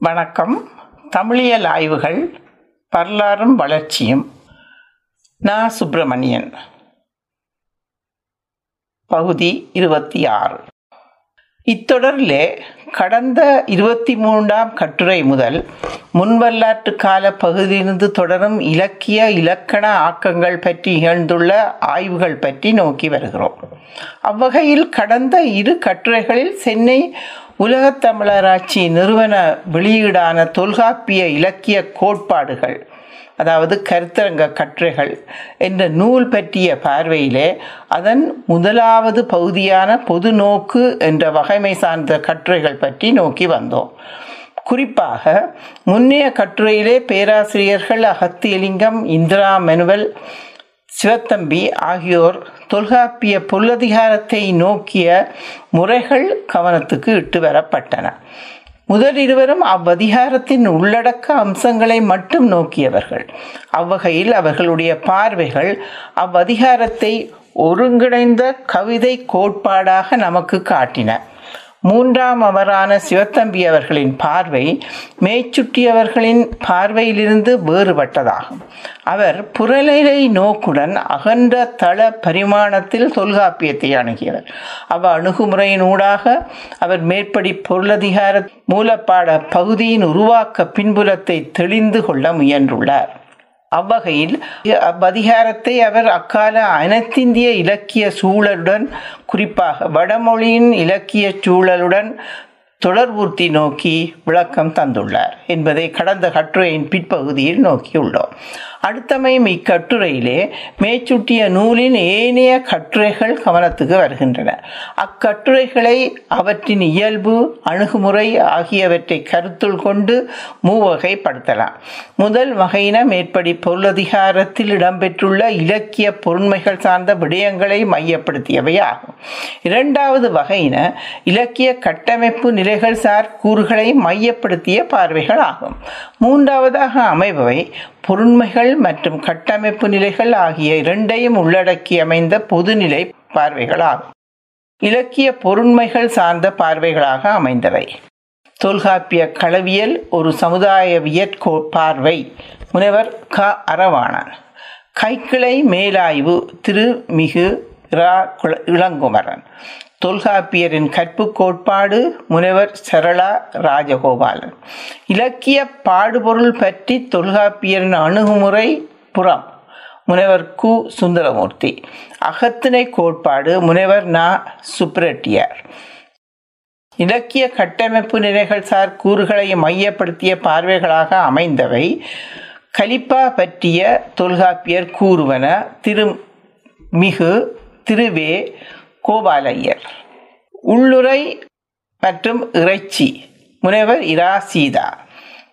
வணக்கம். தமிழியல் ஆய்வுகள் வரலாறும் வளர்ச்சியும். நான் சுப்பிரமணியன். பகுதி இருபத்தி ஆறு இத்தொடரிலே கடந்த இருபத்தி மூன்றாம் கட்டுரை முதல் முன்வல்லாற்று கால பகுதியிலிருந்து தொடரும் இலக்கிய இலக்கண ஆக்கங்கள் பற்றி நிகழ்ந்துள்ள ஆய்வுகள் பற்றி நோக்கி வருகிறோம். அவ்வகையில் கடந்த இரு கட்டுரைகளில் சென்னை உலகத் தமிழராட்சி நிறுவன வெளியீடான தொல்காப்பிய இலக்கிய கோட்பாடுகள் அதாவது கருத்தரங்க கட்டுரைகள் என்ற நூல் பற்றிய பார்வையிலே அதன் முதலாவது பகுதியான பொது நோக்கு என்ற வகைமை சார்ந்த கட்டுரைகள் பற்றி நோக்கி வந்தோம். குறிப்பாக முன்னைய கட்டுரையிலே பேராசிரியர்கள் அகத்தியலிங்கம் இந்திரா மெனுவல் சிவத்தம்பி ஆகியோர் தொல்காப்பிய பொருளதிகாரத்தை நோக்கிய முறைகள் கவனத்துக்கு இட்டு வரப்பட்டன. முதல் இருவரும் அவ்வதிகாரத்தின் உள்ளடக்க அம்சங்களை மட்டும் நோக்கியவர்கள். அவ்வகையில் அவர்களுடைய பார்வைகள் அவ்வதிகாரத்தை ஒருங்கிணைந்த கவிதை கோட்பாடாக நமக்கு காட்டின. மூன்றாம் அவரான சிவத்தம்பி அவர்களின் பார்வை மேய்ச்சுட்டியவர்களின் பார்வையிலிருந்து வேறுபட்டதாகும். அவர் புறநிலை நோக்குடன் அகன்ற தள பரிமாணத்தில் தொல்காப்பியத்தை அணுகியவர். அவ அணுகுமுறையினூடாக அவர் மேற்படி பொருளதிகார மூலப்பாட பகுதியின் உருவாக்க பின்புலத்தை தெளிந்து கொள்ள முயன்றுள்ளார். அவ்வகையில் அவ்வதிகாரத்தை அவர் அக்கால அனைத்திந்திய இலக்கிய சூழலுடன் குறிப்பாக வடமொழியின் இலக்கிய சூழலுடன் தொடர்பூர்த்தி நோக்கி விளக்கம் தந்துள்ளார் என்பதை கடந்த கட்டுரையின் பிற்பகுதியில் நோக்கியுள்ளோம். அடுத்தமையும் இக்கட்டுரையிலே மேச்சுட்டிய நூலின் ஏனைய கட்டுரைகள் கவனத்துக்கு வருகின்றன. அக்கட்டுரைகளை அவற்றின் இயல்பு அணுகுமுறை ஆகியவற்றை கருத்துள் கொண்டு மூவகைப்படுத்தலாம். முதல் வகையின மேற்படி பொருளதிகாரத்தில் இடம்பெற்றுள்ள இலக்கிய பொருண்மைகள் சார்ந்த விடயங்களை மையப்படுத்தியவை ஆகும். இரண்டாவது வகையின இலக்கிய கட்டமைப்பு நிலைகள் சார் கூறுகளை மையப்படுத்திய பார்வைகள் ஆகும். மூன்றாவதாக அமைபவை பொருண்மைகள் மற்றும் கட்டமைப்பு நிலைகள் ஆகிய இரண்டையும் உள்ளடக்கி அமைந்த பொதுநிலை பார்வைகளாகும். இலக்கிய பொருண்மைகள் சார்ந்த பார்வைகளாக அமைந்தவை. தொல்காப்பிய களவியல் ஒரு சமுதாயவியற் பார்வை. முனைவர் க. அரவாணன் கைக்கிளை மேலாய்வு திருமிகு ரா. இளங்குமரன். தொல்காப்பியரின் கற்பு கோட்பாடு முனைவர் சரளா ராஜகோபாலன். இலக்கிய பாடுபொருள் பற்றி தொல்காப்பியரின் அணுகுமுறை புறம் முனைவர் கு. சுந்தரமூர்த்தி. அகத்திணை கோட்பாடு முனைவர் நா. சுப்ரெட்டியார். இலக்கிய கட்டமைப்பு நிலைகள் சார் கூறுகளை மையப்படுத்திய பார்வைகளாக அமைந்தவை. கலிப்பா பற்றிய தொல்காப்பியர் கூறுவன திரு. மிகு திருவே கோபாலையர். உள்ளுரை மற்றும் இறைச்சி முனைவர் இரா சீதா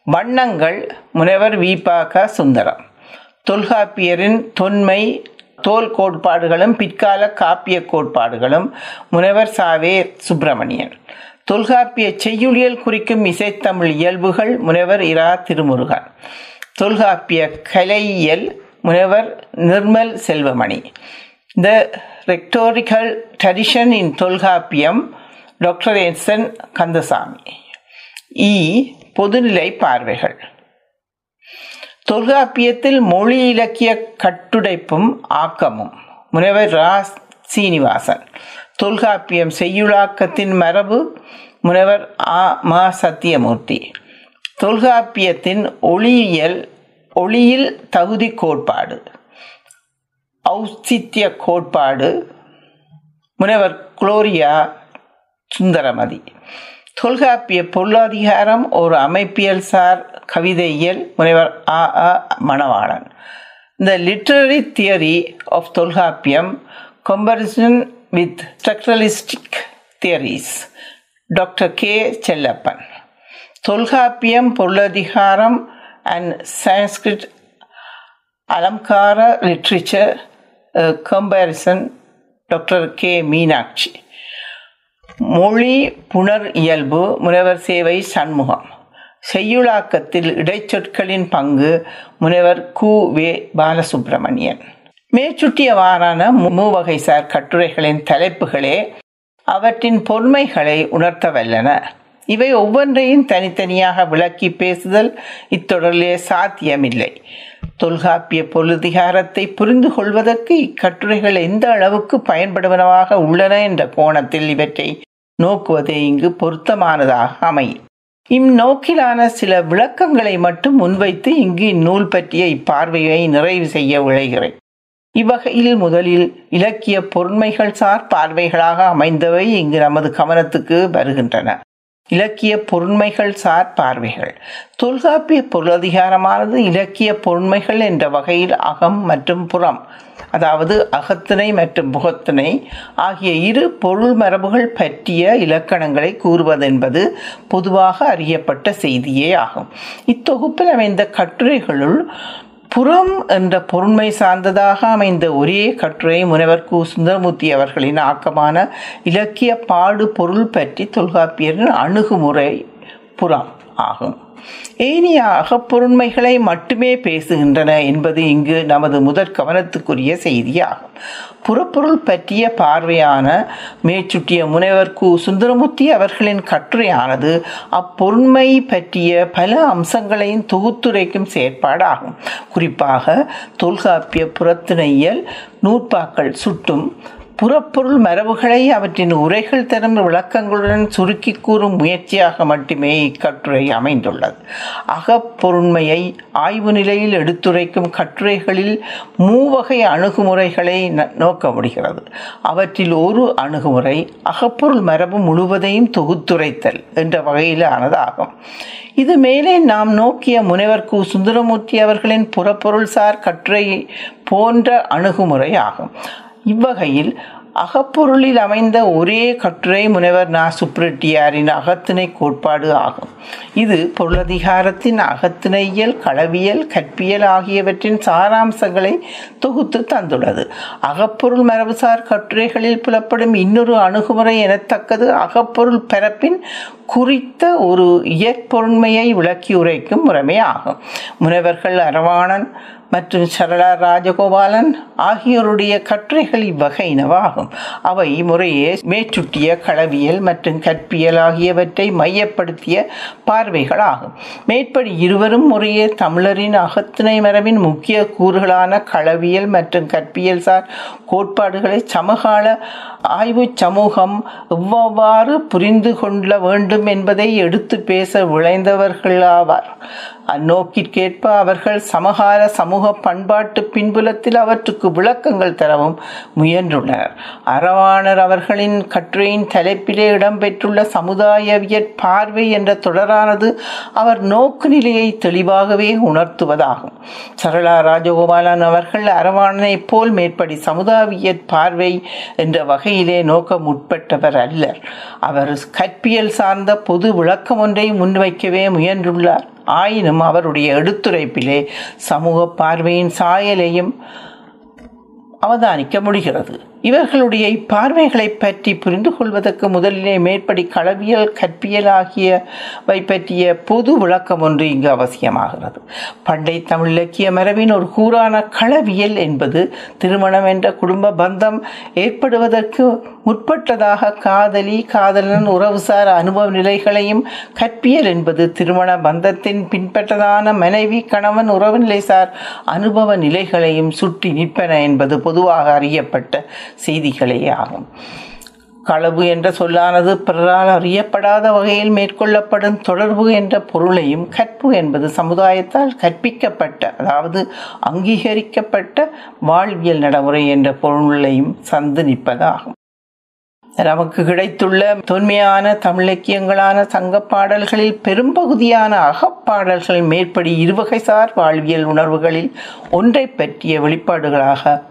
வண்ணங்கள் முனைவர் விபாக சுந்தரம். தொல்காப்பியரின் தொன்மை தோல் கோட்பாடுகளும் பிற்கால காப்பிய கோட்பாடுகளும் முனைவர் சாவே சுப்பிரமணியன். தொல்காப்பிய செய்யுளியல் குறிக்கும் இசைத்தமிழ் இயல்புகள் முனைவர் இரா. திருமுருகன். தொல்காப்பிய கலையியல் முனைவர் Nirmal Selvamani. The rhetorical tradition in Tolkappiyam doctor என்சன் Kandasamy இ பொதுநிலை பார்வைகள் தொல்காப்பியத்தில் மொழி இலக்கிய கட்டுடைப்பும் ஆக்கமும் முனைவர் ரா சீனிவாசன் தொல்காப்பியம் செய்யுளாக்கத்தின் மரபு முனைவர் ஆ மா சத்தியமூர்த்தி தொல்காப்பியத்தின் ஒளியியல் ஒளியில் தகுதி கோட்பாடு ஔசித்திய கோட்பாடு முனைவர் குளோரியா சுந்தரமதி. தொல்காப்பிய பொருளாதிகாரம் ஒரு அமைப்பியல் சார் கவிதையியல் முனைவர் ஆ அ Manavalan. The literary theory of Tolkappiyam comparison with structuralistic theories doctor K Chellappan. Tolkappiyam Porulathikaram and Sanskrit alankara literature comparison doctor K Meenakshi. மொழி புனர் இயல்பு முனைவர் சேவை சண்முகம். செய்யுளாக்கத்தில் இடைச்சொற்களின் பங்கு முனைவர் கு. வே. பாலசுப்பிரமணியன் மேற்சுட்டியவாறான மூவகைசார் கட்டுரைகளின் தலைப்புகளே அவற்றின் பொன்மைகளை உணர்த்த வல்லன. இவை ஒவ்வொன்றையும் தனித்தனியாக விளக்கி பேசுதல் இத்தொடரிலே சாத்தியமில்லை. தொல்காப்பிய பொருளதிகாரத்தை புரிந்து கொள்வதற்கு இக்கட்டுரைகள் எந்த அளவுக்கு பயன்படுவனவாக உள்ளன என்ற கோணத்தில் இவற்றை நோக்குவதே இங்கு பொருத்தமானதாக அமையும் இந்நோக்கிலான சில விளக்கங்களை மட்டும் முன்வைத்து இங்கு இந்நூல் பற்றிய இப்பார்வையை நிறைவு செய்ய விளைகிறேன் இவ்வகையில் முதலில் இலக்கிய பொருண்மைகள் சார் பார்வைகளாக அமைந்தவை இங்கு நமது கவனத்துக்கு வருகின்றன. இலக்கிய பொருண்மைகள் சார் பார்வைகள். தொல்காப்பிய பொருளதிகாரமானது இலக்கிய பொருண்மைகள் என்ற வகையில் அகம் மற்றும் புறம் அதாவது அகத்திணை மற்றும் புகத்திணை ஆகிய இரு பொருள் மரபுகள் பற்றிய இலக்கணங்களை கூறுவதென்பது பொதுவாக அறியப்பட்ட செய்தியே ஆகும். இத்தொகுப்பில் அமைந்த கட்டுரைகளுள் புறம் என்ற பொருண்மை சார்ந்ததாக அமைந்த ஒரே கட்டுரை முனைவர் கு சுந்தரமூர்த்தி அவர்களின் ஆக்கமான இலக்கிய பாடு பொருள் பற்றி தொல்காப்பியரின் அணுகுமுறை புறம். ஆகும். ஏனைய அகப்பொருண்மைகளை மட்டுமே பேசுகின்றன என்பது இங்கு நமது முதற் கவனத்துக்குரிய செய்தியாகும். புறப்பொருள் பற்றிய பார்வையான மேற்சுட்டிய முனைவர் கு. சுந்தரமூர்த்தி அவர்களின் கட்டுரையானது அப்பொருண்மை பற்றிய பல அம்சங்களையும் தொகுத்துரைக்கும் செயற்பாடாகும். குறிப்பாக தொல்காப்பிய புறத்திணையல் நூற்பாக்கள் சுட்டும் புறப்பொருள் மரபுகளை அவற்றின் உரைகள் தரும் விளக்கங்களுடன் சுருக்கி கூறும் முயற்சியாக மட்டுமே இக்கட்டுரை அமைந்துள்ளது. அகப்பொருண்மையை ஆய்வு நிலையில் எடுத்துரைக்கும் கட்டுரைகளில் மூவகை அணுகுமுறைகளை நோக்க முடிகிறது அவற்றில் ஒரு அணுகுமுறை அகப்பொருள் மரபு முழுவதையும் தொகுத்துரைத்தல் என்ற வகையிலானதாகும். இது மேலே நாம் நோக்கிய முனைவர் கு. சுந்தரமூர்த்தி அவர்களின் புறப்பொருள்சார் கட்டுரை போன்ற அணுகுமுறை ஆகும் இவ்வகையில் அகப்பொருளில் அமைந்த ஒரே கட்டுரை முனைவர் நா. சுப்ரெட்டியாரின் அகத்திணை கோட்பாடு ஆகும். இது பொருளதிகாரத்தின் அகத்திணையியல் களவியல் கற்பியல் ஆகியவற்றின் சாராம்சங்களை தொகுத்து தந்துள்ளது. அகப்பொருள் மரபுசார் கட்டுரைகளில் புலப்படும் இன்னொரு அணுகுமுறை எனத்தக்கது அகப்பொருள் பரப்பின் குறித்த ஒரு இயற்பொருண்மையை விளக்கி உரைக்கும் முறைமை ஆகும். முனைவர்கள் அரவாணன் மற்றும் சரளா ராஜகோபாலன் ஆகியோருடைய கட்டுரைகள் இவ்வகையினவாகும். அவை முறையே மேற்றுட்டிய களவியல் மற்றும் கற்பியல் ஆகியவற்றை மையப்படுத்திய பார்வைகள் ஆகும் மேற்படி இருவரும் முறையே தமிழரின் அகத்திணை மரபின் முக்கிய கூறுகளான களவியல் மற்றும் கற்பியல் சார் கோட்பாடுகளை சமகால ஆய்வு சமூகம் எவ்வாறு புரிந்து கொள்ள வேண்டும் என்பதை எடுத்து பேச விளைந்தவர்களாவார் அந்நோக்கிற்கேற்ப அவர்கள் சமகால சமூக பண்பாட்டு பின்புலத்தில் அவற்றுக்கு விளக்கங்கள் தரவும் முயன்றுள்ளனர் அறவாணர் அவர்களின் கட்டுரையின் தலைப்பிலே இடம்பெற்றுள்ள சமுதாயவியற் பார்வை என்ற தொடரானது அவர் நோக்கு நிலையை தெளிவாகவே உணர்த்துவதாகும். சரளா ராஜகோபாலன் அவர்கள் அரவாணனைப் போல் மேற்படி சமுதாயவியற் பார்வை என்ற வகையிலே நோக்க முற்பட்டவர் அல்லர். அவர் கற்பியல் சார்ந்த பொது விளக்கம் ஒன்றை முன்வைக்கவே முயன்றுள்ளார். ஆயினும் அவருடைய எடுத்துரைப்பிலே சமூக பார்வையின் சாயலையும் அவதானிக்க முடிகிறது. இவர்களுடைய இப்பார்வைகளை பற்றி புரிந்து கொள்வதற்கு முதலிலே மேற்படி களவியல் கற்பியல் ஆகியவை பற்றிய பொது விளக்கம் ஒன்று இங்கு அவசியமாகிறது. பண்டை தமிழ் இலக்கிய மரபின் ஒரு கூறான களவியல் என்பது திருமணம் என்ற குடும்ப பந்தம் ஏற்படுவதற்கு முற்பட்டதாக காதலி காதலன் உறவுசார் அனுபவ நிலைகளையும் கற்பியல் என்பது திருமண பந்தத்தின் பின்பற்றதான மனைவி கணவன் உறவு நிலைசார் அனுபவ நிலைகளையும் சுட்டி நிற்பன என்பது பொதுவாக அறியப்பட்ட செய்திகளே ஆகும். களவு என்ற சொல்லானது பிறரால் அறியப்படாத வகையில் மேற்கொள்ளப்படும் தொடர்பு என்ற பொருளையும் கற்பு என்பது சமுதாயத்தால் கற்பிக்கப்பட்ட அதாவது அங்கீகரிக்கப்பட்ட வாழ்வியல் நடைமுறை என்ற பொருளையும் சந்து நிற்பதாகும். நமக்கு கிடைத்துள்ள தொன்மையான தமிழக்கியங்களான சங்க பாடல்களில் பெரும்பகுதியான அகப்பாடல்கள் மேற்படி இருவகைசார் வாழ்வியல் உணர்வுகளில் ஒன்றை பற்றிய வெளிப்பாடுகளாக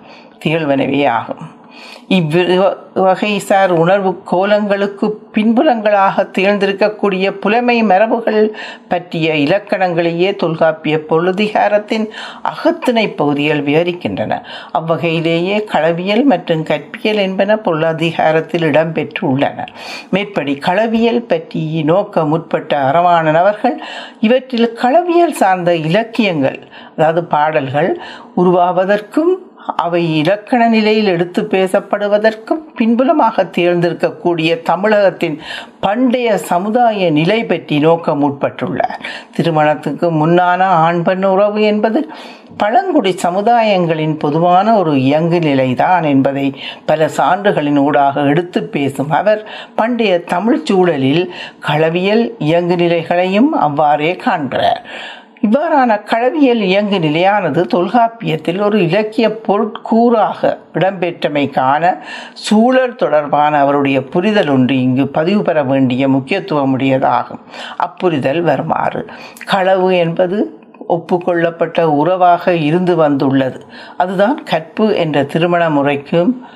திகழ்வனவே ஆகும். இவ்வகைசார் உணர்வு கோலங்களுக்கு பின்புலங்களாக திகழ்ந்திருக்கக்கூடிய புலமை மரபுகள் பற்றிய இலக்கணங்களையே தொல்காப்பிய பொழுதிகாரத்தின் அகத்திணை பகுதிகள் விவரிக்கின்றன. அவ்வகையிலேயே களவியல் மற்றும் கற்பியல் என்பன பொருளாதிகாரத்தில் இடம்பெற்று உள்ளன மேற்படி களவியல் பற்றி நோக்க முற்பட்ட அறவாணன் அவர்கள் இவற்றில் களவியல் சார்ந்த இலக்கியங்கள் அதாவது பாடல்கள் உருவாவதற்கும் அவை இலக்கண நிலையில் எடுத்து பேசப்படுவதற்கும் பின்புலமாக தேர்ந்திருக்கக்கூடிய தமிழகத்தின் பண்டைய சமுதாய நிலை பற்றி நோக்கம் உட்பட்டுள்ளார் திருமணத்துக்கு முன்னான ஆண் பெண் உறவு என்பது பழங்குடி சமுதாயங்களின் பொதுவான ஒரு இயங்கு நிலைதான் என்பதை பல சான்றுகளின் ஊடாக எடுத்து பேசும் அவர் பண்டைய தமிழ் சூழலில் களவியல் இயங்கு நிலைகளையும் அவ்வாறே காண்கிறார். இவ்வாறான களவியல் இயங்கு நிலையானது தொல்காப்பியத்தில் ஒரு இலக்கிய பொருட்கூறாக இடம்பெற்றமைக்கான சூழல் தொடர்பான அவருடைய புரிதல் ஒன்று இங்கு பதிவு பெற வேண்டிய முக்கியத்துவமுடையதாகும். அப்புரிதல் வருமாறு. களவு என்பது ஒப்புக்கொள்ளப்பட்ட உறவாக இருந்து வந்துள்ளது. அதுதான் கற்பு என்ற திருமண முறைக்கும்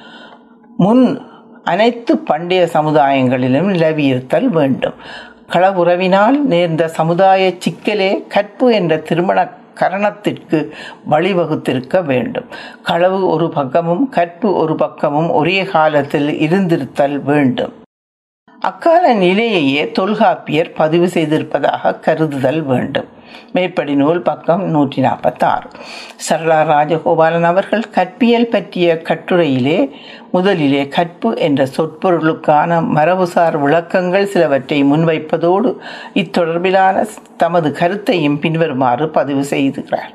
முன் அனைத்து பண்டைய சமுதாயங்களிலும் நிலவியிருத்தல் வேண்டும். களவுறவினால் நேர்ந்த சமுதாய சிக்கலே கற்பு என்ற திருமண கரணத்திற்கு வழிவகுத்திருக்க வேண்டும். களவு ஒரு பக்கமும் கற்பு ஒரு பக்கமும் ஒரே காலத்தில் இருந்திருத்தல் வேண்டும். அக்கால நிலையையே தொல்காப்பியர் பதிவு செய்திருப்பதாக கருதுதல் வேண்டும். மேற்படி நூல் பக்கம் நூற்றி நாற்பத்தாறு. சரளா ராஜகோபாலன் அவர்கள் கற்பியல் பற்றிய கட்டுரையிலே முதலிலே கற்பு என்ற சொற்பொருளுக்கான மரபுசார் விளக்கங்கள் சிலவற்றை முன்வைப்பதோடு இத்தொடர்பிலான தமது கருத்தையும் பின்வருமாறு பதிவு செய்துகிறார்.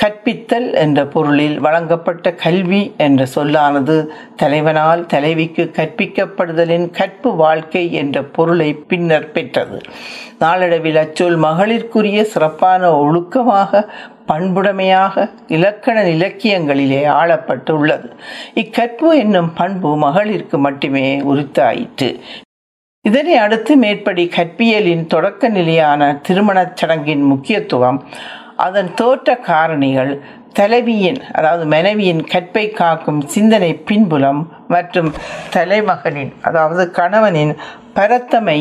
கற்பித்தல் என்ற பொருளில் வழங்கப்பட்ட கல்வி என்ற சொல்லானது தலைவனால் தலைவிக்கு கற்பிக்கப்படுதலின் கற்பு வாழ்க்கை என்ற பொருளை பின்னர் பெற்றது. நாளடைவில் அச்சொல் மகளிர்க்குரிய சிறப்பான ஒழுக்கமாக பண்புடைமையாக இலக்கண இலக்கியங்களிலே ஆளப்பட்டு உள்ளது இக்கற்பு என்னும் பண்பு மகளிருக்கு மட்டுமே உரித்தாயிற்று. இதனை அடுத்து மேற்படி கற்பியலின் தொடக்க நிலையான திருமணச் சடங்கின் முக்கியத்துவம் அதன் தோற்ற காரணிகள் தலைவியின் அதாவது மனைவியின் கற்பை காக்கும் சிந்தனை பின்புலம் மற்றும் தலைமகனின் அதாவது கணவனின் பரத்தமை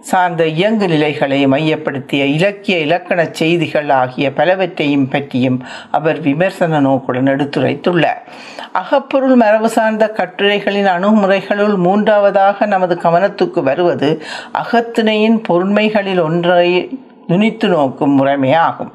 சார்ந்த இயங்கு நிலைகளை மையப்படுத்திய இலக்கிய இலக்கண செய்திகள் ஆகிய பலவற்றையும் பற்றியும் அவர் விமர்சன நோக்குடன் எடுத்துரைத்துள்ளார். அகப்பொருள் மரபு சார்ந்த கட்டுரைகளின் அணுகுமுறைகளுள் மூன்றாவதாக நமது கவனத்துக்கு வருவது அகத்திணையின் பொருண்மைகளில் ஒன்றை நுனித்து நோக்கும் முறைமையாகும்.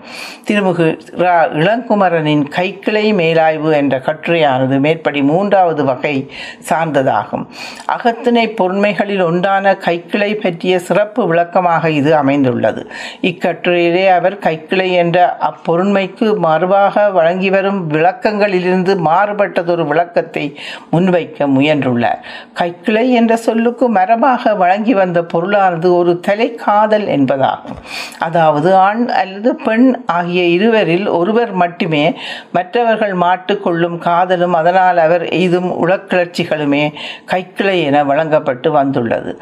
திருமுகு ரா இளங்குமரனின் கைக்கிளை மேலாய்வு என்ற கட்டுரையானது மேற்படி மூன்றாவது வகை சார்ந்ததாகும். அகத்திணை பொருண்மைகளில் ஒன்றான கைக்கிளை பற்றிய சிறப்பு விளக்கமாக இது அமைந்துள்ளது. இக்கட்டுரையிலே அவர் கைக்கிளை என்ற அப்பொருண்மைக்கு மறுவாக வழங்கி வரும் விளக்கங்களிலிருந்து மாறுபட்டதொரு விளக்கத்தை முன்வைக்க முயன்றுள்ளார். கைக்கிளை என்ற சொல்லுக்கு மரபாக வழங்கி வந்த பொருளானது ஒரு தலைக்காதல் என்பதாகும். அதாவது ஆண் அல்லது பெண் ஆகிய இருவரில் ஒருவர் மட்டுமே மற்றவர்கள் மாட்டுக்கொள்ளும் காதலும் அதனால் அவர் எய்தும் உளக்கிளர்ச்சிகளுமே கைக்கிளை என வழங்கப்பட்டு வந்துள்ளது.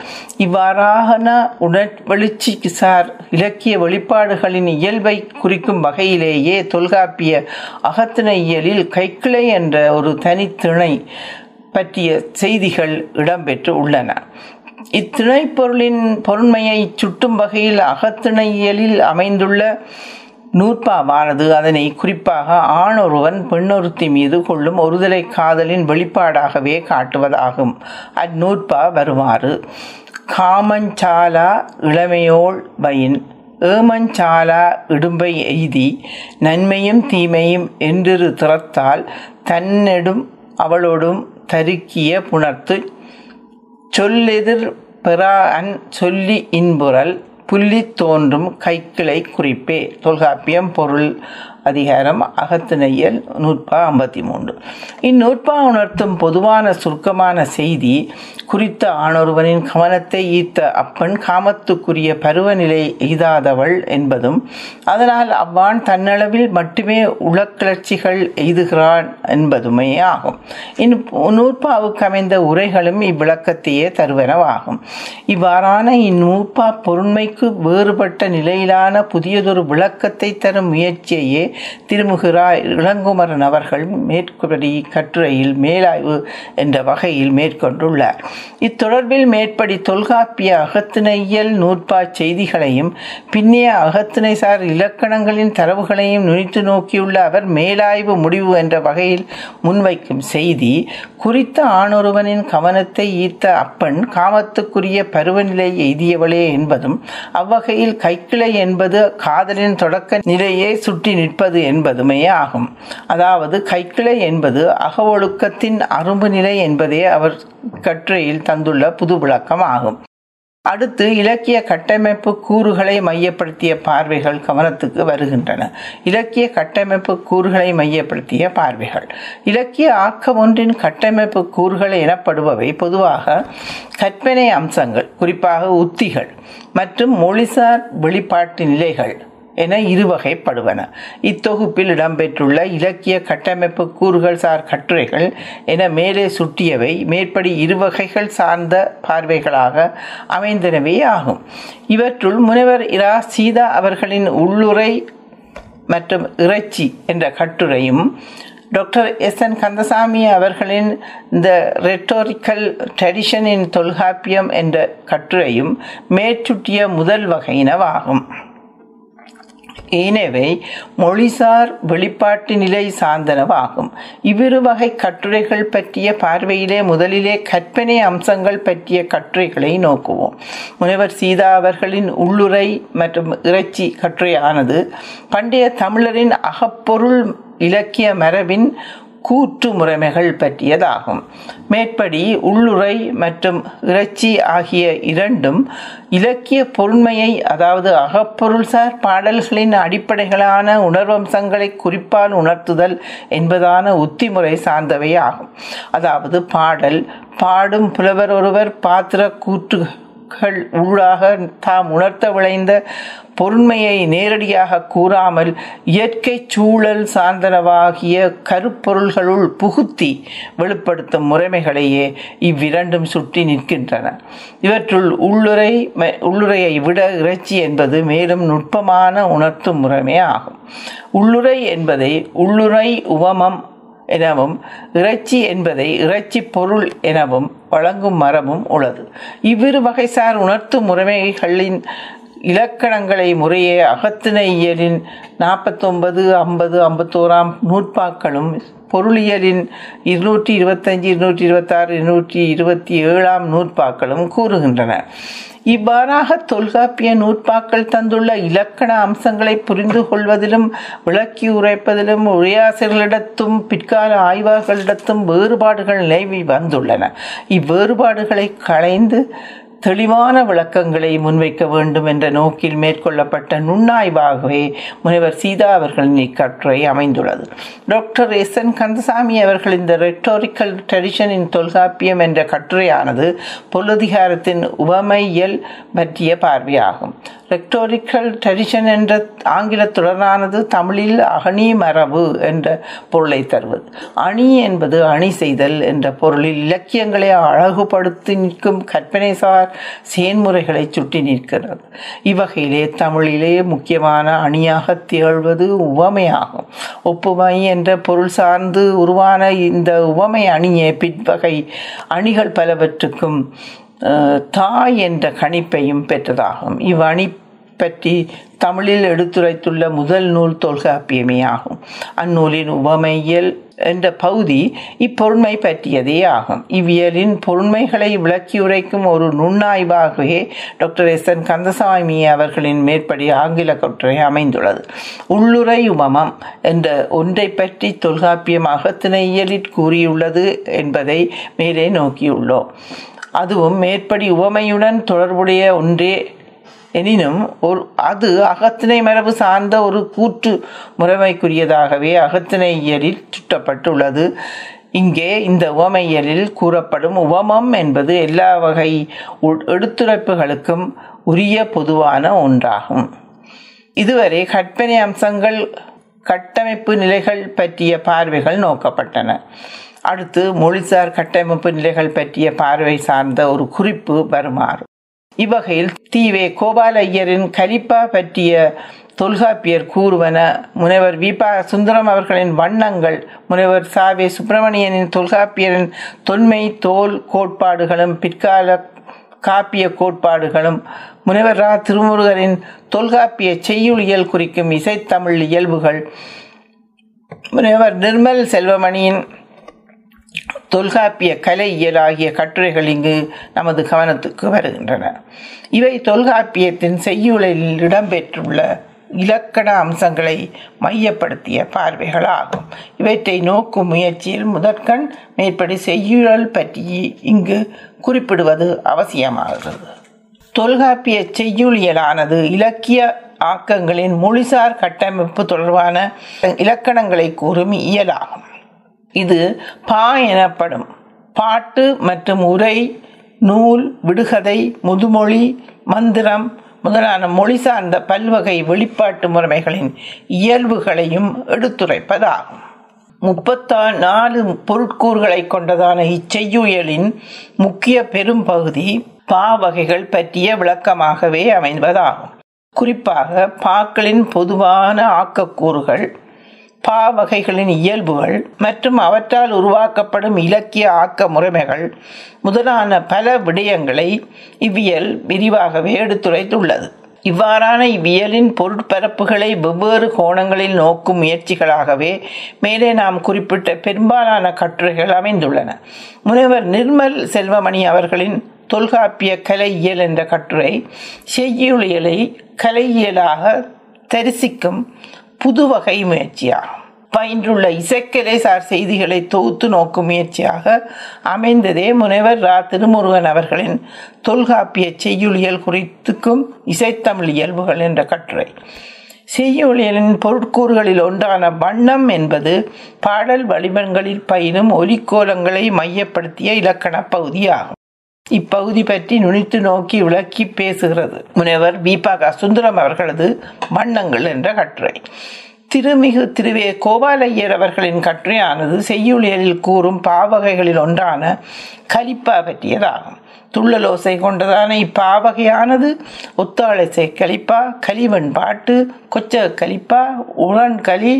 இவ்வாறான உணர்வெழுச்சி சார் இலக்கிய வெளிப்பாடுகளின் இயல்பை குறிக்கும் வகையிலேயே தொல்காப்பிய அகத்திணை இயலில் கைக்கிளை என்ற ஒரு தனித்திணை பற்றிய செய்திகள் இடம்பெற்று உள்ளன. இத்திணைப்பொருளின் பொருண்மையை சுட்டும் வகையில் அகத்திணையியலில் அமைந்துள்ள நூற்பாவானது அதனை குறிப்பாக ஆணொருவன் பெண்ணொருத்தி மீது கொள்ளும் ஒருதலை காதலின் வெளிப்பாடாகவே காட்டுவதாகும். அந்நூற்பா வருமாறு. காமஞ்சாலா இளமையோள் வயின். ஏமஞ்சாலா இடும்பை எய்தி. நன்மையும் தீமையும் என்றிரு திறத்தால் தன்னெடும் அவளோடும் தருக்கிய புணர்த்து சொல்லெதிர் பெறா அன் சொல்லி இன்புறல் புள்ளி தோன்றும் கைக்கிளை குறிப்பே. தொல்காப்பியம் பொருள். அதிகாரம் அகத்திணையல் நூற்பா ஐம்பத்தி மூன்று இந்நூற்பா உணர்த்தும் பொதுவான சுருக்கமான செய்தி குறித்த ஆணொருவனின் கவனத்தை ஈர்த்த அப்பன் காமத்துக்குரிய பருவநிலை எய்தாதவள் என்பதும் அதனால் அவ்வான் தன்னளவில் மட்டுமே உளக்கிளர்ச்சிகள் எய்துகிறான் என்பதுமே ஆகும். இந்நூற்பாவுக்கு அமைந்த உரைகளும் இவ்விளக்கத்தையே தருவனவாகும். இவ்வாறான இந்நூற்பா பொருண்மைக்கு வேறுபட்ட நிலையிலான புதியதொரு விளக்கத்தை தரும் முயற்சியையே திருமுகிறா இளங்குமரன் அவர்கள் மேற்படி கட்டுரையில் மேலாய்வு என்ற வகையில் மேற்கொண்டுள்ளார். இத்தொடர்பில் மேற்படி தொல்காப்பிய அகத்திணையியல் நூற்பா செய்திகளையும் பின்னைய அகத்திணைசார் இலக்கணங்களின் தரவுகளையும் நுனித்து நோக்கியுள்ள அவர் மேலாய்வு முடிவு என்ற வகையில் முன்வைக்கும் செய்தி குறித்த ஆணொருவனின் கவனத்தை ஈர்த்த அப்பன் காமத்துக்குரிய பருவநிலை எய்தியவளே என்பதும் அவ்வகையில் கைக்கிளை என்பது காதலின் தொடக்க நிலையே சுட்டி நிற்பது என்பதுமே ஆகும். அதாவது கைக்கிளை என்பது அகவொழுக்கத்தின் அரும்பு நிலை என்பதே அவர் கட்டுரையில் தந்துள்ள புது விளக்கம் ஆகும். அடுத்து இலக்கிய கட்டமைப்பு கூறுகளை மையப்படுத்திய பார்வைகள் கவனத்துக்கு வருகின்றன. இலக்கிய கட்டமைப்பு கூறுகளை மையப்படுத்திய பார்வைகள். இலக்கிய ஆக்கம் ஒன்றின் கட்டமைப்பு கூறுகள் எனப்படுபவை பொதுவாக கற்பனை அம்சங்கள் குறிப்பாக உத்திகள் மற்றும் மொழிசார் வெளிப்பாட்டு நிலைகள் என இருவகைப்படுவன. இத்தொகுப்பில் இடம்பெற்றுள்ள இலக்கிய கட்டமைப்பு கூறுகள் சார் கட்டுரைகள் என மேலே சுட்டியவை மேற்படி இருவகைகள் சார்ந்த பார்வைகளாக அமைந்தனவே ஆகும். இவற்றுள் முனைவர் இரா சீதா அவர்களின் உள்ளுரை மற்றும் இறைச்சி என்ற கட்டுரையும் டாக்டர் எஸ் என் கந்தசாமி அவர்களின் இந்த ரெட்டோரிக்கல் ட்ரெடிஷனின் தொல்காப்பியம் என்ற கட்டுரையும் மேற்சுட்டிய முதல் வகையினவாகும். ஏனவே மொழிசார் வெளிப்பாட்டு நிலை சார்ந்தனவாகும். இவ்விரு வகை கட்டுரைகள் பற்றிய பார்வையிலே முதலிலே கற்பனை அம்சங்கள் பற்றிய கட்டுரைகளை நோக்குவோம். முனைவர் சீதா அவர்களின் உள்ளுரை மற்றும் இறைச்சி கட்டுரையானது பண்டைய தமிழரின் அகப்பொருள் இலக்கிய மரபின் கூற்று முறைமைகள் பற்றியதாகும். மேற்படி உள்ளுரை மற்றும் இறைச்சி ஆகிய இரண்டும் இலக்கிய பொருண்மையை அதாவது அகப்பொருள்சார் பாடல்களின் அடிப்படைகளான உணர்வம்சங்களை குறிப்பால் உணர்த்துதல் என்பதான உத்திமுறை சார்ந்தவை ஆகும் அதாவது பாடல் பாடும் புலவர் ஒருவர் பாத்திர கூற்று கூற்றுகள் உள்ளாக தாம் உணர்த்த விளைந்த பொருண்மையை நேரடியாக கூறாமல் இயற்கை சூழல் சார்ந்தனவாகிய கருப்பொருள்களுள் புகுத்தி வெளிப்படுத்தும் முறைமைகளையே இவ்விரண்டும் சுற்றி நிற்கின்றன. இவற்றுள் உள்ளுரை உள்ளுரையை விட இறைச்சி என்பது மேலும் நுட்பமான உணர்த்தும் முறைமை ஆகும் உள்ளுரை என்பதை உள்ளுரை உவமம் எனவும் இறைச்சி என்பதை இறைச்சி பொருள் எனவும் வழங்கும் மரபும் உள்ளது. இவ்விரு வகைசார் உணர்த்தும் முறைமைகளின் இலக்கணங்களை முறையே அகத்திணை இயலின் நாற்பத்தொன்பது ஐம்பது ஐம்பத்தோராம் நூற்பாக்களும் பொருளியலின் இருநூற்றி இருபத்தஞ்சு இருநூற்றி இருபத்தாறு இருநூற்றி இருபத்தி ஏழாம் நூற்பாக்களும் கூறுகின்றன. இவ்வாறாக தொல்காப்பிய நூற்பாக்கள் தந்துள்ள இலக்கண அம்சங்களை புரிந்து கொள்வதிலும் விளக்கி உரைப்பதிலும் உரையாசிரியர்களிடத்தும் பிற்கால ஆய்வாளர்களிடத்தும் வேறுபாடுகள் நிலவி வந்துள்ளன. இவ்வேறுபாடுகளை களைந்து தெளிவான விளக்கங்களை முன்வைக்க வேண்டும் என்ற நோக்கில் மேற்கொள்ளப்பட்ட நுண்ணாய்வாகவே முனைவர் சீதா அவர்களின் இக்கட்டுரை அமைந்துள்ளது. Doctor S. என். கந்தசாமி அவர்கள் இந்த ரெட்டோரிக்கல் ட்ரெடிஷனின் தொல்காப்பியம் என்ற கட்டுரையானது பொருளதிகாரத்தின் உவமையியல் பற்றிய பார்வையாகும். ரெக்டோரிக்கல் ட்ரெடிஷன் என்ற ஆங்கில தொடரானது தமிழில் அணி மரபு என்ற பொருளை தருவது. அணி என்பது அணி செய்தல் என்ற பொருளில் இலக்கியங்களை அழகுபடுத்தி நிற்கும் கற்பனைசார் செயன்முறைகளை சுட்டி நிற்கிறது. இவ்வகையிலே தமிழிலே முக்கியமான அணியாக திகழ்வது உவமையாகும். ஒப்புமை என்ற பொருள் சார்ந்து உருவான இந்த உவமை அணியை பின்வகை அணிகள் பலவற்றுக்கும் தாய் என்ற கணிப்பையும் பெற்றதாகும். இவ்வணி பற்றி தமிழில் எடுத்துரைத்துள்ள முதல் நூல் தொல்காப்பியமே ஆகும். அந்நூலின் உவமையியல் என்ற பகுதி இப்பொருண்மை பற்றியதே ஆகும். இவ்வியலின் பொருண்மைகளை விளக்கி உரைக்கும் ஒரு நுண்ணாய்வாகவே டாக்டர் எஸ் என் கந்தசாமி அவர்களின் மேற்படி ஆங்கில கட்டுரை அமைந்துள்ளது. உள்ளுரை உமமம் என்ற ஒன்றை பற்றி தொல்காப்பியம் அகத்திணையியலில் கூறியுள்ளது என்பதை மேலே நோக்கியுள்ளோம். அதுவும் மேற்படி உவமையுடன் தொடர்புடைய ஒன்றே. எனினும் ஒரு அது அகத்திணை மரபு சார்ந்த ஒரு கூற்று முறைமைக்குரியதாகவே அகத்திணையியலில் சுட்டப்பட்டுள்ளது. இங்கே இந்த உவமையலில் கூறப்படும் உவமம் என்பது எல்லா வகை எடுத்துரைப்புகளுக்கும் உரிய பொதுவான ஒன்றாகும். இதுவரை கற்பனை அம்சங்கள் கட்டமைப்பு நிலைகள் பற்றிய பார்வைகள் நோக்கப்பட்டன. அடுத்து மொழிசார் கட்டமைப்பு நிலைகள் பற்றிய பார்வை சார்ந்த ஒரு குறிப்பு வருமாறு. இவ்வகையில் தீவே கோபால ஐயரின் கலிப்பா பற்றிய தொல்காப்பியர் கூறுவன முனைவர் விபா சுந்தரம் அவர்களின் வண்ணங்கள் முனைவர் சாவே சுப்பிரமணியனின் தொல்காப்பியரின் தொன்மை தோல் கோட்பாடுகளும் பிற்கால காப்பிய கோட்பாடுகளும் முனைவர் ரா. திருமுருகரின் தொல்காப்பிய செய்யுளியல் குறிக்கும் இசைத்தமிழ் இயல்புகள் முனைவர் நிர்மல் செல்வமணியின் தொல்காப்பிய கலை இயலாகிய ஆகிய கட்டுரைகள் இங்கு நமது கவனத்துக்கு வருகின்றன. இவை தொல்காப்பியத்தின் செய்யுளில் இடம்பெற்றுள்ள இலக்கண அம்சங்களை மையப்படுத்திய பார்வைகளாகும். இவற்றை நோக்கும் முயற்சியில் முதற்கண் மேற்படி செய்யுழல் பற்றி இங்கு குறிப்பிடுவது அவசியமாகிறது. தொல்காப்பிய செய்யுளியலானது இலக்கிய ஆக்கங்களின் மொழிசார் கட்டமைப்பு தொடர்பான இலக்கணங்களை கூறும் இயலாகும். இது பா எனப்படும். பாட்டு மற்றும் உரை நூல் விடுகதை முதுமொழி மந்திரம் முதலான மொழி சார்ந்த பல்வகை வெளிப்பாட்டு முறைமைகளின் இயல்புகளையும் எடுத்துரைப்பதாகும். முப்பத்தா நாலு பொருட்கூறுகளை கொண்டதான இச்செய்யுயலின் முக்கிய பெரும்பகுதி பா வகைகள் பற்றிய விளக்கமாகவே அமைவதாகும். குறிப்பாக பாக்களின் பொதுவான ஆக்கக்கூறுகள் பா வகைகளின் இயல்புகள் மற்றும் அவற்றால் உருவாக்கப்படும் இலக்கிய ஆக்க முறைமைகள் முதலான பல விடயங்களை இவ்வியல் விரிவாகவே எடுத்துரைத்துள்ளது. இவ்வாறான இவ்வியலின் பொருட்பரப்புகளை வெவ்வேறு கோணங்களில் நோக்கும் முயற்சிகளாகவே மேலே நாம் குறிப்பிட்ட பெரும்பாலான கட்டுரைகள் அமைந்துள்ளன. முனைவர் நிர்மல் செல்வமணி அவர்களின் தொல்காப்பிய கலையியல் என்ற கட்டுரை செய்யுளியலை கலையியலாக தரிசிக்கும் புதுவகை முயற்சியாகும் பயின்றுள்ள இசைக்கலை சார் செய்திகளை தொகுத்து நோக்கும் முயற்சியாக அமைந்ததே முனைவர் ரா. திருமுருகன் அவர்களின் தொல்காப்பிய செய்யுளியல் குறித்துக்கும் இசைத்தமிழ் இயல்புகள் என்ற கட்டுரை. செய்யுளியலின் பொருட்கூறுகளில் ஒன்றான வண்ணம் என்பது பாடல் வடிவங்களில் பயிலும் ஒலிக்கோலங்களை மையப்படுத்திய இலக்கண பகுதியாகும். இப்பகுதி பற்றி நுனித்து நோக்கி விளக்கி பேசுகிறது. முனைவர் பீபாகா சுந்தரம் அவர்களது வண்ணங்கள் என்ற கட்டுரை. திருமிகு திருவே கோபாலையர் அவர்களின் கட்டுரையானது செய்யுளியலில் கூறும் பாவகைகளில் ஒன்றான கலிப்பா பற்றியதாகும். துள்ளலோசை கொண்டதான இப்பாவகையானது ஒத்தாளசை கலிப்பா கலிவன் பாட்டு கொச்ச கலிப்பா உளன் களி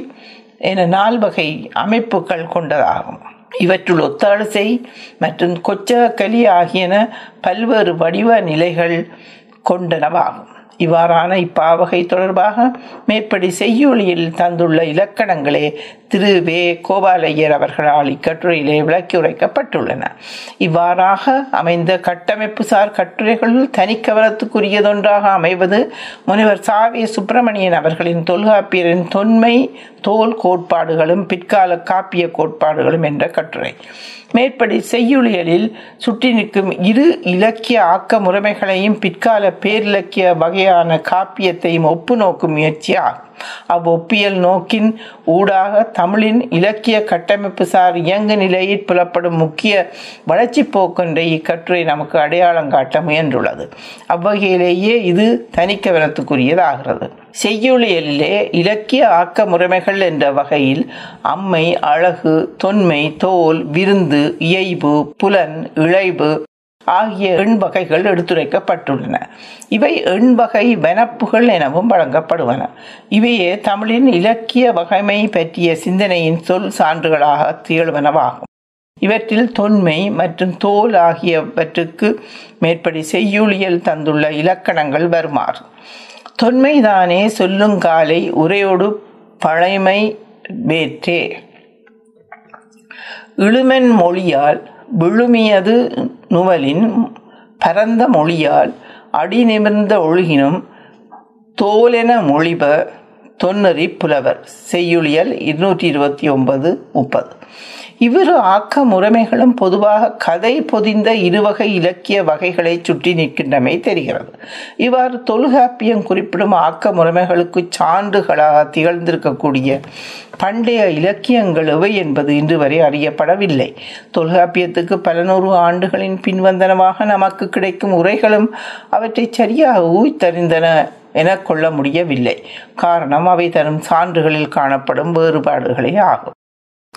என நால்வகை அமைப்புகள் கொண்டதாகும். இவற்றுள் ஒத்தாழசை மற்றும் கொச்சகளி ஆகியன பல்வேறு வடிவ நிலைகள் கொண்டனவாகும். இவ்வாறான இப்பாவகை தொடர்பாக மேற்படி செய்யுளியில் தந்துள்ள இலக்கணங்களே திரு வே. கோபாலையர் அவர்களால் இக்கட்டுரையிலே விளக்கி உரைக்கப்பட்டுள்ளன. இவ்வாறாக அமைந்த கட்டமைப்பு சார் கட்டுரைகளுள் தனிக்கவனத்துக்குரியதொன்றாக அமைவது முனைவர் சாவே சுப்பிரமணியன் அவர்களின் தொல்காப்பியரின் தொன்மை தோல் கோட்பாடுகளும் பிற்கால காப்பிய கோட்பாடுகளும் என்ற கட்டுரை. மேற்படி செய்யுளியலில் சுற்றி நிற்கும் இரு இலக்கிய ஆக்க முறைமைகளையும் பிற்கால பேரிலக்கிய வகையான காப்பியத்தையும் ஒப்பு நோக்கும் முயற்சியாகும். அவ்வொப்பியல் நோக்கின் ஊடாக தமிழின் இலக்கிய கட்டமைப்பு சார் இயங்கு நிலையில் புலப்படும் முக்கிய வளர்ச்சி போக்கொன்றை இக்கட்டுரை நமக்கு அடையாளம் காட்ட முயன்றுள்ளது. அவ்வகையிலேயே இது தனிக்கவனத்துக்குரியதாகிறது செய்யுளியலிலே இலக்கிய ஆக்க முறைமைகள் என்ற வகையில் அம்மை அழகு தொன்மை தோல் விருந்து இயைபு புலன் இழைவு ஆகிய எண்வகைகள் எடுத்துரைக்கப்பட்டுள்ளன. இவை எண்வகை வெனப்புகள் எனவும் வழங்கப்படுவன. இவையே தமிழின் இலக்கிய வகைமை பற்றிய சிந்தனையின் சொல் சான்றுகளாக திகழ்வனவாகும். இவற்றில் தொன்மை மற்றும் தோல் ஆகியவற்றுக்கு மேற்படி செய்யுளியல் தந்துள்ள இலக்கணங்கள் வருமாறு. தொன்மைதானே சொல்லுங்காலை உரையோடு பழைமை வேற்றே. இழுமென் மொழியால் விழுமியது நுவலின் பரந்த மொழியால் அடி நிமிர்ந்த ஒழுகினும் தோலென மொழிப தொன்னறி புலவர். செய்யுளியல் இருநூற்றி இருபத்தி ஒன்பது முப்பது. இவ்விரு ஆக்க முறைமைகளும் பொதுவாக கதை பொதிந்த இருவகை இலக்கிய வகைகளை சுற்றி நிற்கின்றமை தெரிகிறது. இவ்வாறு தொல்காப்பியம் குறிப்பிடும் ஆக்க முறைமைகளுக்கு சான்றுகளாக திகழ்ந்திருக்கக்கூடிய பண்டைய இலக்கியங்கள் எவை என்பது இன்று வரை அறியப்படவில்லை. தொல்காப்பியத்துக்கு பல நூறு ஆண்டுகளின் பின்வந்தனமாக நமக்கு கிடைக்கும் உரைகளும் அவற்றை சரியாக ஊய்த்தறிந்தன என கொள்ள முடியவில்லை. காரணம் அவை தரும் சான்றுகளில் காணப்படும் வேறுபாடுகளே ஆகும்.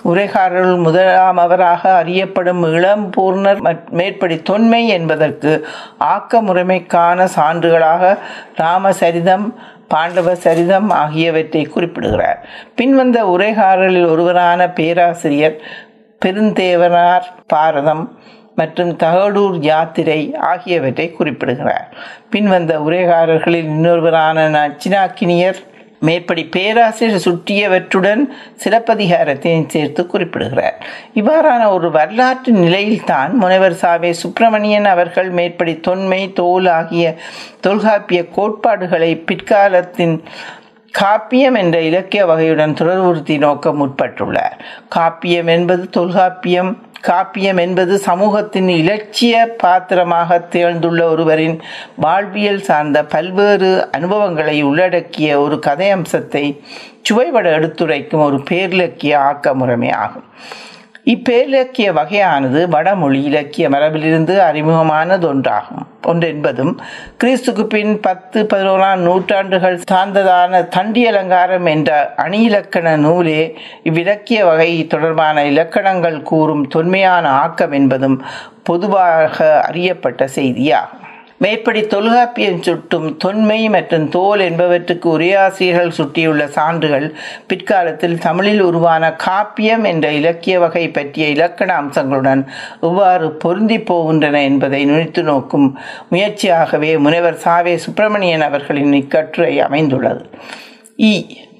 உரைகாரர்கள் முதலாமவராக அறியப்படும் இளம் பூர்ணர் மேற்படி தொன்மை என்பதற்கு ஆக்க முறைமைக்கான சான்றுகளாக ராமசரிதம் பாண்டவ சரிதம் ஆகியவற்றை குறிப்பிடுகிறார். பின்வந்த உரைகாரர்களில் ஒருவரான பேராசிரியர் பெருந்தேவனார் பாரதம் மற்றும் தகடூர் யாத்திரை ஆகியவற்றை குறிப்பிடுகிறார். பின்வந்த உரைகாரர்களில் இன்னொருவரான நச்சினாக்கினியர் மேற்படி பேராசிரியர் சுற்றியவற்றுடன் சிலப்பதிகாரத்தையும் சேர்த்து குறிப்பிடுகிறார். இவ்வாறான ஒரு வரலாற்று நிலையில்தான் முனைவர் சாவே சுப்பிரமணியன் அவர்கள் மேற்படி தொன்மை தோல் ஆகிய தொல்காப்பிய கோட்பாடுகளை பிற்காலத்தின் காப்பியம் என்ற இலக்கிய வகையுடன் தொடர்புறுத்தி நோக்க முற்பட்டுள்ளார் காப்பியம் என்பது தொல்காப்பியம் காப்பியம் என்பது சமூகத்தின் இலட்சிய பாத்திரமாக திகழ்ந்துள்ள ஒருவரின் வாழ்வியல் சார்ந்த பல்வேறு அனுபவங்களை உள்ளடக்கிய ஒரு கதை அம்சத்தை சுவைபட எடுத்துரைக்கும் ஒரு பேரிலக்கிய ஆக்க முறைமை ஆகும். இப்பேரிலக்கிய வகையானது வடமொழி இலக்கிய மரபிலிருந்து அறிமுகமானதொன்றாகும். ஒன்றென்பதும் கிறிஸ்துக்கு பின் பத்து பதினோராம் நூற்றாண்டுகள் சார்ந்ததான தண்டி அலங்காரம் என்ற அணி இலக்கண நூலே இவ்விலக்கிய வகை தொடர்பான இலக்கணங்கள் கூறும் தொன்மையான ஆக்கம் என்பதும் பொதுவாக அறியப்பட்ட செய்தியாகும். மேற்படி தொல்காப்பியம் சுட்டும் தொன்மை மற்றும் தோல் என்பவற்றுக்கு உரையாசிரியர்கள் சுட்டியுள்ள சான்றுகள் பிற்காலத்தில் தமிழில் உருவான காப்பியம் என்ற இலக்கிய வகை பற்றிய இலக்கண அம்சங்களுடன் எவ்வாறு பொருந்தி போகின்றன என்பதை நுழைத்து நோக்கும் முயற்சியாகவே முனைவர் சாவே சுப்பிரமணியன் அவர்களின் இக்கட்டுரை அமைந்துள்ளது. இ.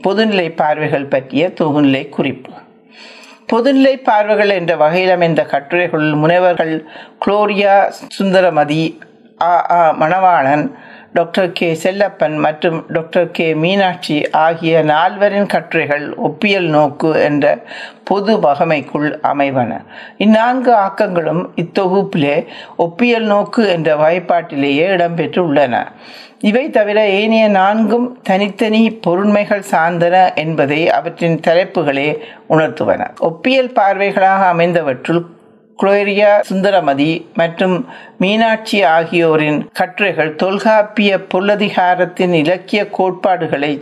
பொதுநிலை பார்வைகள் பற்றிய தொகுநிலை குறிப்பு. பொதுநிலை பார்வைகள் என்ற வகையில் அமைந்த கட்டுரைகளுள் முனைவர்கள் குளோரியா சுந்தரமதி ஆ ஆ மணவாளன் டாக்டர் கே. செல்லப்பன் மற்றும் டாக்டர் கே. மீனாட்சி ஆகிய நால்வரின் கட்டுரைகள் ஒப்பியல் நோக்கு என்ற பொது வகமைக்குள் அமைவன. இந்நான்கு ஆக்கங்களும் இத்தொகுப்பிலே ஒப்பியல் நோக்கு என்ற வகைப்பாட்டிலேயே இடம்பெற்றுள்ளன. இவை தவிர ஏனைய நான்கும் தனித்தனி பொருண்மைகள் சார்ந்தன என்பதை அவற்றின் தலைப்புகளே உணர்த்துவன. ஒப்பியல் பார்வைகளாக அமைந்தவற்றுள் குளோரியா சுந்தரமதி மற்றும் மீனாட்சி ஆகியோரின் கட்டுரைகள் தொல்காப்பிய பொருளதிகாரத்தின் இலக்கிய கோட்பாடுகளை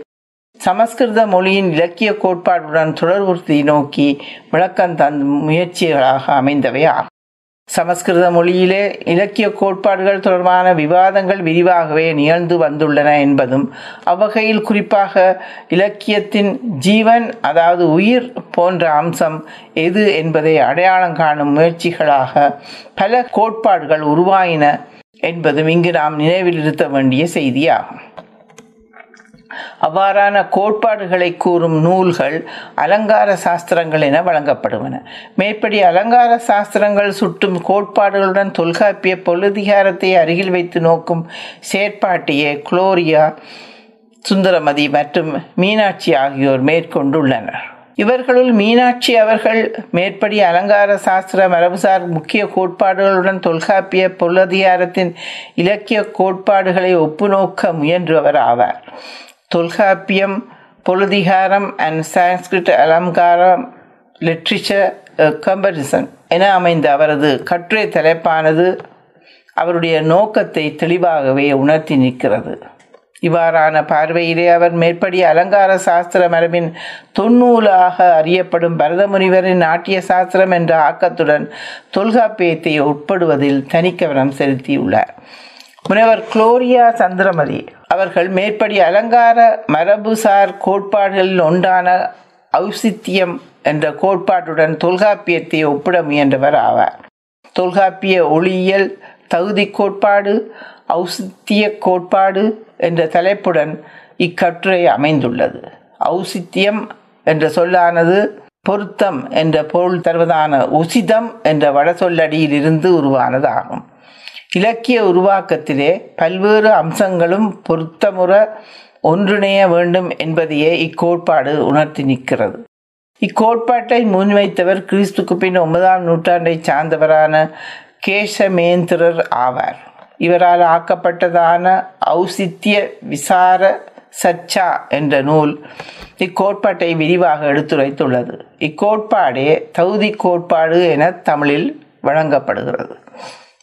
சமஸ்கிருத மொழியின் இலக்கிய கோட்பாடுடன் தொடர்புறுத்தி நோக்கி விளக்கம் தந்த முயற்சிகளாக அமைந்தவை ஆகும் சமஸ்கிருத மொழியிலே இலக்கிய கோட்பாடுகள் தொடர்பான விவாதங்கள் விரிவாகவே நிகழ்ந்து வந்துள்ளன என்பதும் அவ்வகையில் குறிப்பாக இலக்கியத்தின் ஜீவன் அதாவது உயிர் போன்ற அம்சம் எது என்பதை அடையாளம் காணும் முயற்சிகளாக பல கோட்பாடுகள் உருவாயின என்பதும் இங்கு நாம் நினைவில் இருத்த வேண்டிய செய்தியாகும். அவ்வாறான கோட்பாடுகளை கூறும் நூல்கள் அலங்கார சாஸ்திரங்கள் என வழங்கப்படுவன. மேற்படி அலங்கார சாஸ்திரங்கள் சுட்டும் கோட்பாடுகளுடன் தொல்காப்பிய பொருளதிகாரத்தை அருகில் வைத்து நோக்கும் செயற்பாட்டையே குளோரியா சுந்தரமதி மற்றும் மீனாட்சி ஆகியோர் மேற்கொண்டுள்ளனர். இவர்களுள் மீனாட்சி அவர்கள் மேற்படி அலங்கார சாஸ்திர மரபுசார் முக்கிய கோட்பாடுகளுடன் தொல்காப்பிய பொருளதிகாரத்தின் இலக்கிய கோட்பாடுகளை ஒப்புநோக்க முயன்றவர் ஆவார் தொல்காப்பியம் பொழுதிகாரம் அண்ட் சான்ஸ்கிரிட் அலங்காரம் லிட்ரேச்சர் கம்பரிசன் uh, என அமைந்த அவரது கட்டுரை தலைப்பானது அவருடைய நோக்கத்தை தெளிவாகவே உணர்த்தி நிற்கிறது. இவ்வாறான பார்வையிலே அவர் மேற்படி அலங்கார சாஸ்திர மரபின் தொன்னூலாக அறியப்படும் பரதமுனிவரின் நாட்டிய சாஸ்திரம் என்ற ஆக்கத்துடன் தொல்காப்பியத்தை உட்படுவதில் தனிக்கவனம் செலுத்தியுள்ளார். முனைவர் குளோரியா சந்திரமதி அவர்கள் மேற்படி அலங்கார மரபுசார் கோட்பாடுகளில் ஒன்றான ஔசித்தியம் என்ற கோட்பாட்டுடன் தொல்காப்பியத்தை ஒப்பிட முயன்றவர் ஆவார். தொல்காப்பிய ஒளியியல் தகுதி கோட்பாடு ஔசித்திய கோட்பாடு என்ற தலைப்புடன் இக்கட்டுரை அமைந்துள்ளது. ஔசித்தியம் என்ற சொல்லானது பொருத்தம் என்ற பொருள் தருவதான உசிதம் என்ற வடசொல்லடியில் இருந்து உருவானதாகும். இலக்கிய உருவாக்கத்திலே பல்வேறு அம்சங்களும் பொருத்தமுற ஒன்றிணைய வேண்டும் என்பதையே இக்கோட்பாடு உணர்த்தி நிற்கிறது. இக்கோட்பாட்டை முன்வைத்தவர் கிறிஸ்துக்கு பின் ஒன்பதாம் நூற்றாண்டை சார்ந்தவரான கேசமேந்திரர் ஆவார். இவரால் ஆக்கப்பட்டதான ஔசித்திய விசார சச்சா என்ற நூல் இக்கோட்பாட்டை விரிவாக எடுத்துரைத்துள்ளது. இக்கோட்பாடே தகுதி கோட்பாடு என தமிழில் வழங்கப்படுகிறது.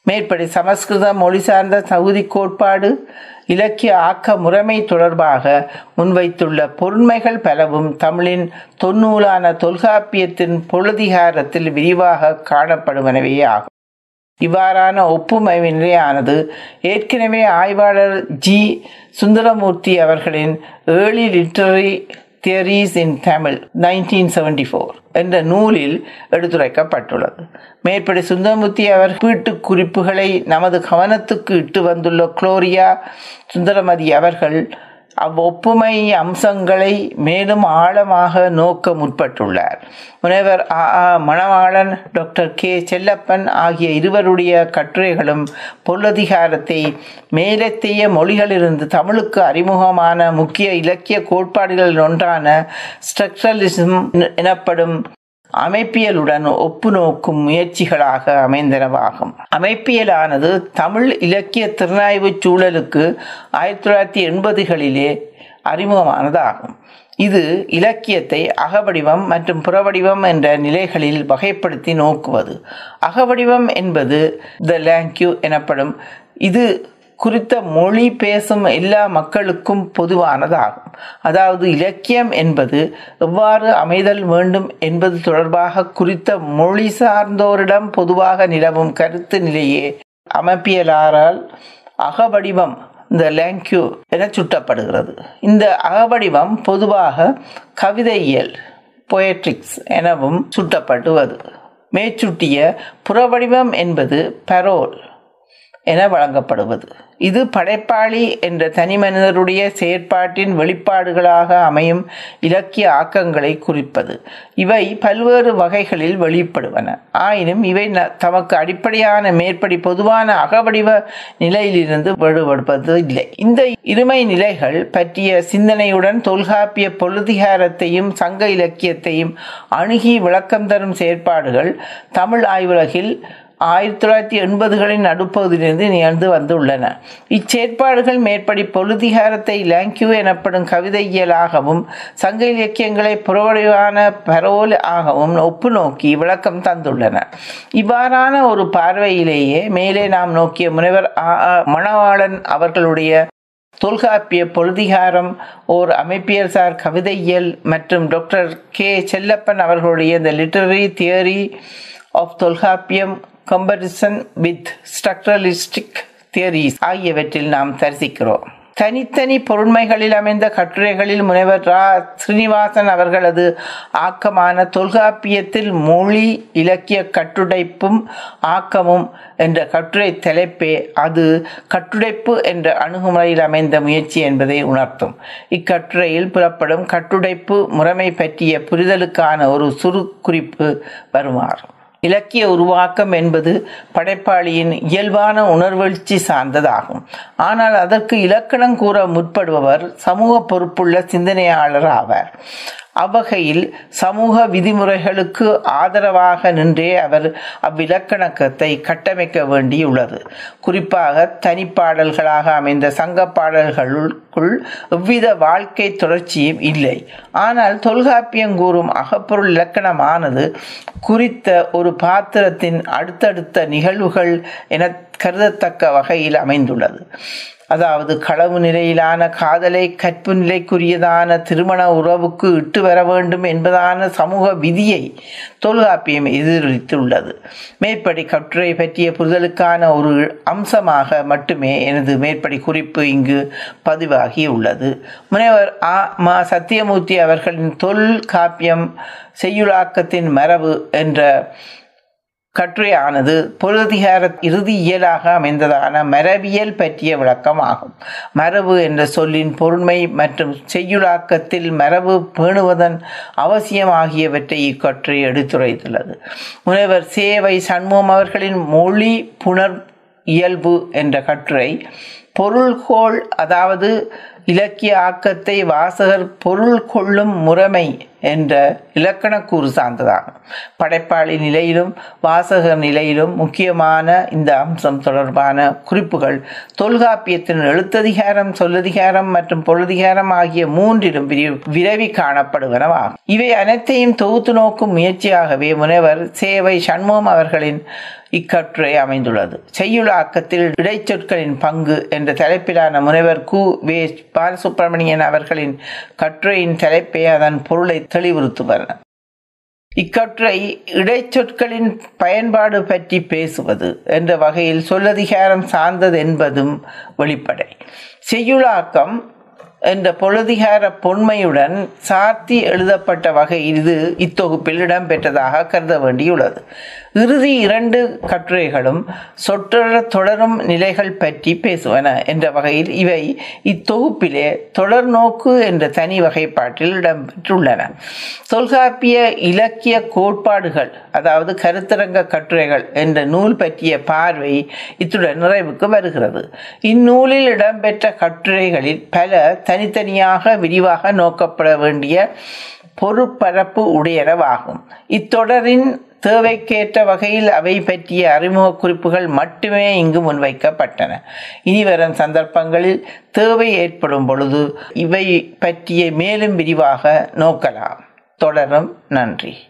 மேற்படி சமஸ்கிருத மொழி சார்ந்த தகுதி கோட்பாடு இலக்கிய ஆக்க முறைமை தொடர்பாக முன்வைத்துள்ள பொருண்மைகள் பலவும் தமிழின் தொன்னூலான தொல்காப்பியத்தின் பொருளதிகாரத்தில் விரிவாக காணப்படுவனவே ஆகும். இவ்வாறான ஒப்புமை நிலையானது ஏற்கனவே ஆய்வாளர் ஜி. சுந்தரமூர்த்தி அவர்களின் early literary theories in Tamil nineteen seventy four என்ற நூலில் எடுத்துரைக்கப்பட்டுள்ளது. மேற்படி சுந்தரமூர்த்தி அவர் வீட்டு குறிப்புகளை நமது கவனத்துக்கு இட்டு வந்துள்ள குளோரியா சுந்தரமதி அவர்கள் அவ்வொப்புமை அம்சங்களை மேலும் ஆழமாக நோக்க முற்பட்டுள்ளார். முனைவர் ஆ. ஆ. Manavalan doctor K. செல்லப்பன் ஆகிய இருவருடைய கட்டுரைகளும் பொருளதிகாரத்தை மேலத்தைய மொழிகளிலிருந்து தமிழுக்கு அறிமுகமான முக்கிய இலக்கிய கோட்பாடுகளில் ஒன்றான ஸ்ட்ரக்சரலிசம் எனப்படும் அமைப்பியலுடன் ஒப்பு நோக்கும் முயற்சிகளாக அமைந்தனவாகும் அமைப்பியலானது தமிழ் இலக்கிய திறனாய்வு சூழலுக்கு ஆயிரத்தி தொள்ளாயிரத்தி எண்பதுகளிலே அறிமுகமானதாகும். இது இலக்கியத்தை அகவடிவம் மற்றும் புறவடிவம் என்ற நிலைகளில் வகைப்படுத்தி நோக்குவது. அகவடிவம் என்பது த லேங்க்யூ எனப்படும் இது குறித்த மொழி பேசும் எல்லா மக்களுக்கும் பொதுவானதாகும். அதாவது இலக்கியம் என்பது எவ்வாறு அமைதல் வேண்டும் என்பது தொடர்பாக குறித்த மொழி சார்ந்தோரிடம் பொதுவாக நிலவும் கருத்து நிலையே அமைப்பியலாரால் அகவடிவம் இந்த லேங்க்யூ என சுட்டப்படுகிறது. இந்த அகவடிவம் பொதுவாக கவிதையியல் பொயட்ரிக்ஸ் எனவும் சுட்டப்படுவது. மேச்சுட்டிய புறவடிவம் என்பது பரோல் என வழங்கப்படுவது. இது படைப்பாளி என்ற தனிமனிதருடைய செயற்பாட்டின் வெளிப்பாடுகளாக அமையும் இலக்கிய ஆக்கங்களை குறிப்பது. இவை பல்வேறு வகைகளில் வெளிப்படுவன. ஆயினும் இவை தமக்கு அடிப்படையான மேற்படி பொதுவான அகவடிவ நிலையிலிருந்து வேறுபடுவது இல்லை. இந்த இருமை நிலைகள் பற்றிய சிந்தனையுடன் தொல்காப்பிய பொழுதிகாரத்தையும் சங்க இலக்கியத்தையும் அணுகி விளக்கம் தரும் செயற்பாடுகள் தமிழ் ஆய்வுலகில் ஆயிரத்தி தொள்ளாயிரத்தி எண்பதுகளின் நடுப்பகுதியிலிருந்து நிகழ்ந்து வந்துள்ளன. இச்சேற்பாடுகள் மேற்படி பொழுதிகாரத்தை லாங்கியூ எனப்படும் கவிதையியலாகவும் சங்க இலக்கியங்களை புறவடிவான பரோல் ஆகவும் ஒப்பு நோக்கி விளக்கம் தந்துள்ளன. இவ்வாறான ஒரு பார்வையிலேயே மேலே நாம் நோக்கிய முனைவர் மணவாளன் அவர்களுடைய தொல்காப்பிய பொழுதிகாரம் ஓர் அமைப்பியல்சார் கவிதையியல் மற்றும் டாக்டர் கே செல்லப்பன் அவர்களுடைய இந்த literary theory of Tolkappiyam comparison with structuralistic theories ஆகியவற்றில் நாம் தரிசிக்கிறோம். தனித்தனி பொருண்மைகளில் அமைந்த கட்டுரைகளில் முனைவர் ரா. ஸ்ரீனிவாசன் அவர்களது ஆக்கமான தொல்காப்பியத்தில் மொழி இலக்கிய கட்டுடைப்பும் ஆக்கமும் என்ற கட்டுரை தலைப்பே அது கட்டுடைப்பு என்ற அணுகுமுறையில் அமைந்த முயற்சி என்பதை உணர்த்தும். இக்கட்டுரையில் புறப்படும் கட்டுடைப்பு முறைமை பற்றிய புரிதலுக்கான ஒரு சுரு குறிப்பு வருமாறு. இலக்கிய உருவாக்கம் என்பது படைப்பாளியின் இயல்பான உணர்வெழுச்சி சார்ந்ததாகும். ஆனால் அதற்கு இலக்கணம் கூற முற்படுபவர் சமூக பொறுப்புள்ள சிந்தனையாளர் ஆவார். அவ்வகையில் சமூக விதிமுறைகளுக்கு ஆதரவாக நின்றே அவர் அவ்விலக்கணக்கத்தை கட்டமைக்க வேண்டியுள்ளது. குறிப்பாக தனிப்பாடல்களாக அமைந்த சங்க பாடல்களுக்குள் எவ்வித வாழ்க்கை தொடர்ச்சியும் இல்லை. ஆனால் தொல்காப்பியம் கூறும் அகப்பொருள் இலக்கணமானது குறித்த ஒரு பாத்திரத்தின் அடுத்தடுத்த நிகழ்வுகள் என கருதத்தக்க வகையில் அமைந்துள்ளது. அதாவது களவு நிலையிலான காதலை கற்பு நிலைக்குரியதான திருமண உறவுக்கு இட்டு வர வேண்டும் என்பதான சமூக விதியை தொல்காப்பியம் எதிரொலித்துள்ளது. மேற்படி கட்டுரை பற்றிய புரிதலுக்கான ஒரு அம்சமாக மட்டுமே எனது மேற்படி குறிப்பு இங்கு பதிவாகி உள்ளது முனைவர் ஆ. மா. சத்தியமூர்த்தி அவர்களின் தொல்காப்பியம் செய்யுளாக்கத்தின் மரபு என்ற கட்டுரையானது பொருளதிகார இறுதி இயலாக அமைந்ததான மரபியல் பற்றிய விளக்கம் ஆகும் மரபு என்ற சொல்லின் பொருண்மை மற்றும் செய்யுளாக்கத்தில் மரபு பேணுவதன் அவசியம் ஆகியவற்றை இக்கட்டுரை எடுத்துரைத்துள்ளது. முனைவர் சேவை சண்முகம் அவர்களின் மொழி புணர் இயல்பு என்ற கட்டுரை பொருள்கோள் அதாவது இலக்கிய ஆக்கத்தை வாசகர் பொருள் கொள்ளும் முறைமை என்ற இலக்கணக்கூறு சார்ந்ததாகும். படைப்பாளி நிலையிலும் வாசகர் நிலையிலும் முக்கியமான இந்த அம்சம் தொடர்பான குறிப்புகள் தொல்காப்பியத்தின் எழுத்ததிகாரம் சொல்லதிகாரம் மற்றும் பொருளதிகாரம் ஆகிய மூன்றிலும் விரவி காணப்படுவனவாகும். இவை அனைத்தையும் தொகுத்து நோக்கும் முயற்சியாகவே முனைவர் சேவை சண்முகம் அவர்களின் இக்கட்டுரை அமைந்துள்ளது. செய்யுளாக்கத்தில் இடைச்சொற்களின் பங்கு என்ற தலைப்பிலான முனைவர் கு. வே. பாலசுப்பிரமணியன் அவர்களின் கட்டுரையின் தலைப்பே அதன் பொருளை தெளிவுறுத்துவர். இக்கட்டுரை இடைச்சொற்களின் பயன்பாடு பற்றி பேசுவது என்ற வகையில் சொல்லதிகாரம் சார்ந்தது என்பதும் வெளிப்படை. செய்யுளாக்கம் என்ற பொழுதிகார பொன்மையுடன் சார்த்தி எழுதப்பட்ட வகை இது இத்தொகுப்பில் இடம்பெற்றதாக கருத வேண்டியுள்ளது. இறுதி இரண்டு கட்டுரைகளும் சொற்றொடர் தொடரும் நிலைகள் பற்றி பேசுவன என்ற வகையில் இவை இத்தொகுப்பிலே தொடர் நோக்கு என்ற தனி வகைப்பாட்டில் இடம்பெற்றுள்ளன. தொல்காப்பிய இலக்கிய கோட்பாடுகள் அதாவது கருத்தரங்க கட்டுரைகள் என்ற நூல் பற்றிய பார்வை இத்துடன் நிறைவுக்கு வருகிறது. இந்நூலில் இடம்பெற்ற கட்டுரைகளில் பல தனித்தனியாக விரிவாக நோக்கப்பட வேண்டிய பொறுப்பரப்பு உடையனவாகும். இத்தொடரின் தேவைக்கேற்ற வகையில் அவை பற்றிய அறிமுக குறிப்புகள் மட்டுமே இங்கு முன்வைக்கப்பட்டன. இனிவரும் சந்தர்ப்பங்களில் தேவை ஏற்படும் பொழுது இவை பற்றிய மேலும் விரிவாக நோக்கலாம். தொடரும். நன்றி.